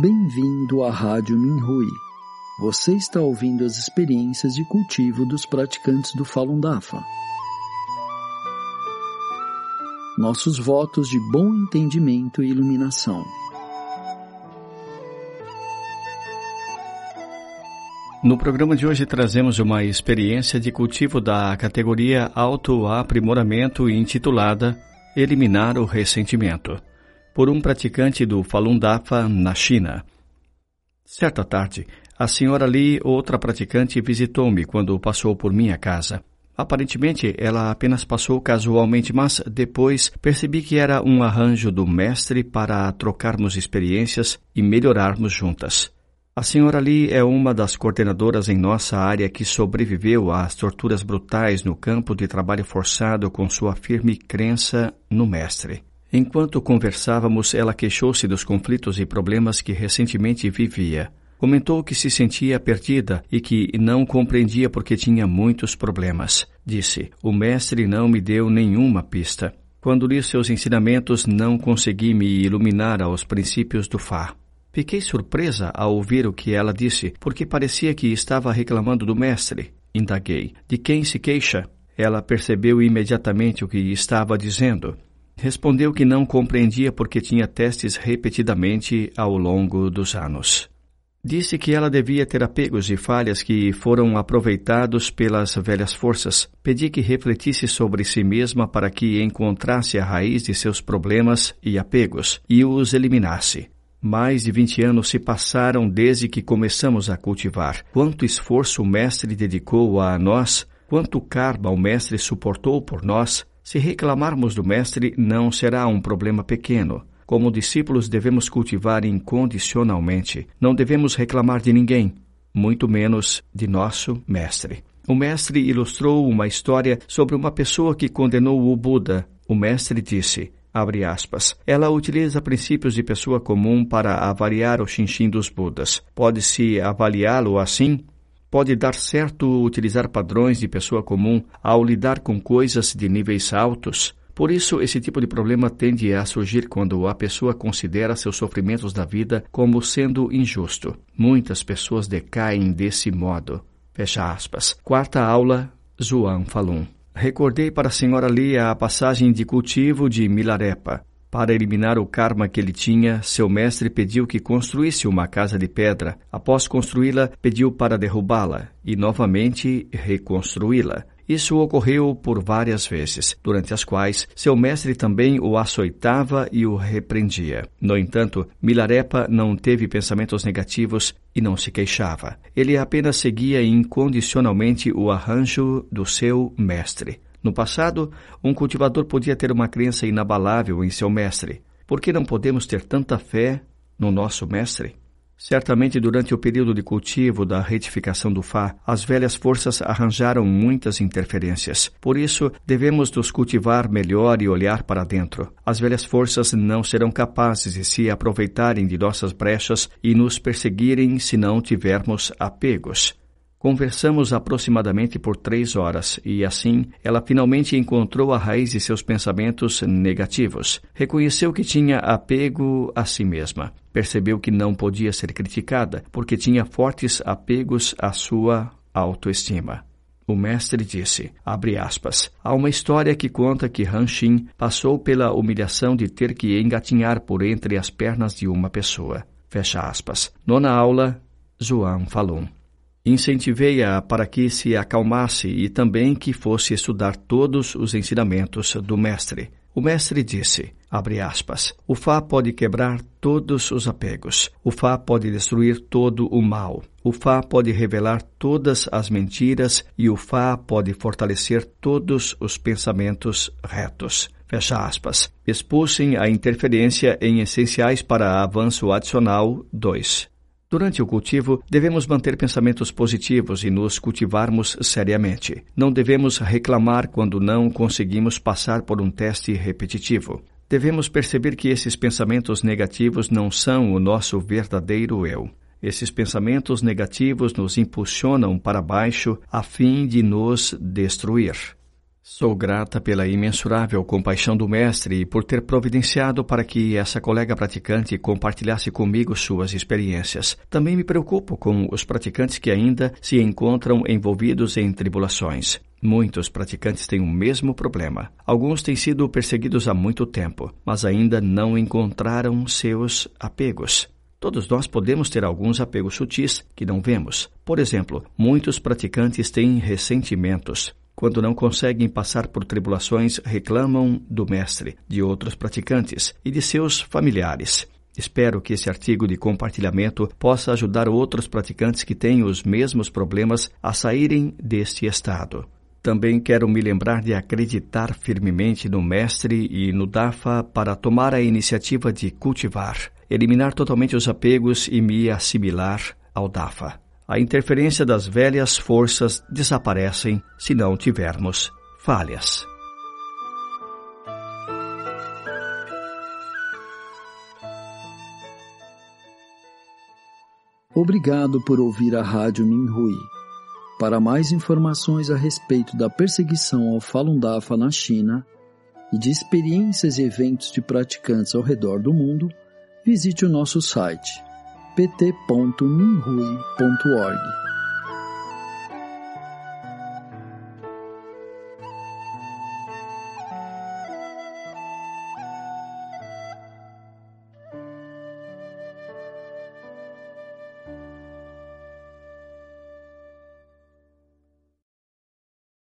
Bem-vindo à Rádio Minhui. Você está ouvindo as experiências de cultivo dos praticantes do Falun Dafa. Nossos votos de bom entendimento e iluminação. No programa de hoje trazemos uma experiência de cultivo da categoria Autoaprimoramento intitulada Eliminar o Ressentimento por um praticante do Falun Dafa na China. Certa tarde, a senhora Li, outra praticante, visitou-me quando passou por minha casa. Aparentemente, ela apenas passou casualmente, mas depois percebi que era um arranjo do mestre para trocarmos experiências e melhorarmos juntas. A senhora Lee é uma das coordenadoras em nossa área que sobreviveu às torturas brutais no campo de trabalho forçado com sua firme crença no mestre. Enquanto conversávamos, ela queixou-se dos conflitos e problemas que recentemente vivia. Comentou que se sentia perdida e que não compreendia porque tinha muitos problemas. Disse: O mestre não me deu nenhuma pista. Quando li seus ensinamentos, não consegui me iluminar aos princípios do Fá. Fiquei surpresa ao ouvir o que ela disse, porque parecia que estava reclamando do mestre. Indaguei: De quem se queixa? Ela percebeu imediatamente o que estava dizendo. Respondeu que não compreendia porque tinha testes repetidamente ao longo dos anos. Disse que ela devia ter apegos e falhas que foram aproveitados pelas velhas forças. Pedi que refletisse sobre si mesma para que encontrasse a raiz de seus problemas e apegos e os eliminasse. Mais de vinte anos se passaram desde que começamos a cultivar. Quanto esforço o Mestre dedicou a nós, quanto karma o Mestre suportou por nós, se reclamarmos do Mestre, não será um problema pequeno. Como discípulos, devemos cultivar incondicionalmente. Não devemos reclamar de ninguém, muito menos de nosso Mestre. O Mestre ilustrou uma história sobre uma pessoa que condenou o Buda. O Mestre disse: abre aspas. Ela utiliza princípios de pessoa comum para avaliar o xinxim dos Budas. Pode-se avaliá-lo assim? Pode dar certo utilizar padrões de pessoa comum ao lidar com coisas de níveis altos. Por isso, esse tipo de problema tende a surgir quando a pessoa considera seus sofrimentos da vida como sendo injusto. Muitas pessoas decaem desse modo. Fecha aspas. Quarta aula, Zhuang Falun. Recordei para a senhora Lia a passagem de cultivo de Milarepa. Para eliminar o karma que ele tinha, seu mestre pediu que construísse uma casa de pedra. Após construí-la, pediu para derrubá-la e novamente reconstruí-la. Isso ocorreu por várias vezes, durante as quais seu mestre também o açoitava e o repreendia. No entanto, Milarepa não teve pensamentos negativos e não se queixava. Ele apenas seguia incondicionalmente o arranjo do seu mestre. No passado, um cultivador podia ter uma crença inabalável em seu mestre. Por que não podemos ter tanta fé no nosso mestre? Certamente, durante o período de cultivo da retificação do Fá, as velhas forças arranjaram muitas interferências. Por isso, devemos nos cultivar melhor e olhar para dentro. As velhas forças não serão capazes de se aproveitarem de nossas brechas e nos perseguirem se não tivermos apegos. Conversamos aproximadamente por três horas e, assim, ela finalmente encontrou a raiz de seus pensamentos negativos. Reconheceu que tinha apego a si mesma. Percebeu que não podia ser criticada porque tinha fortes apegos à sua autoestima. O mestre disse, aspas, há uma história que conta que Xin passou pela humilhação de ter que engatinhar por entre as pernas de uma pessoa. Fecha aspas. Nona aula, Zhuang Falun. Incentivei-a para que se acalmasse e também que fosse estudar todos os ensinamentos do Mestre. O Mestre disse: Abre aspas. O Fá pode quebrar todos os apegos. O Fá pode destruir todo o mal. O Fá pode revelar todas as mentiras e o Fá pode fortalecer todos os pensamentos retos. Fecha aspas. Expulsem a interferência em essenciais para avanço adicional 2. Durante o cultivo, devemos manter pensamentos positivos e nos cultivarmos seriamente. Não devemos reclamar quando não conseguimos passar por um teste repetitivo. Devemos perceber que esses pensamentos negativos não são o nosso verdadeiro eu. Esses pensamentos negativos nos impulsionam para baixo a fim de nos destruir. Sou grata pela imensurável compaixão do Mestre e por ter providenciado para que essa colega praticante compartilhasse comigo suas experiências. Também me preocupo com os praticantes que ainda se encontram envolvidos em tribulações. Muitos praticantes têm o mesmo problema. Alguns têm sido perseguidos há muito tempo, mas ainda não encontraram seus apegos. Todos nós podemos ter alguns apegos sutis que não vemos. Por exemplo, muitos praticantes têm ressentimentos. Quando não conseguem passar por tribulações, reclamam do Mestre, de outros praticantes e de seus familiares. Espero que esse artigo de compartilhamento possa ajudar outros praticantes que têm os mesmos problemas a saírem deste estado. Também quero me lembrar de acreditar firmemente no Mestre e no Dafa para tomar a iniciativa de cultivar, eliminar totalmente os apegos e me assimilar ao Dafa a interferência das velhas forças desaparecem se não tivermos falhas. Obrigado por ouvir a Rádio Minhui. Para mais informações a respeito da perseguição ao Falun Dafa na China e de experiências e eventos de praticantes ao redor do mundo, visite o nosso site pt.minrui.org.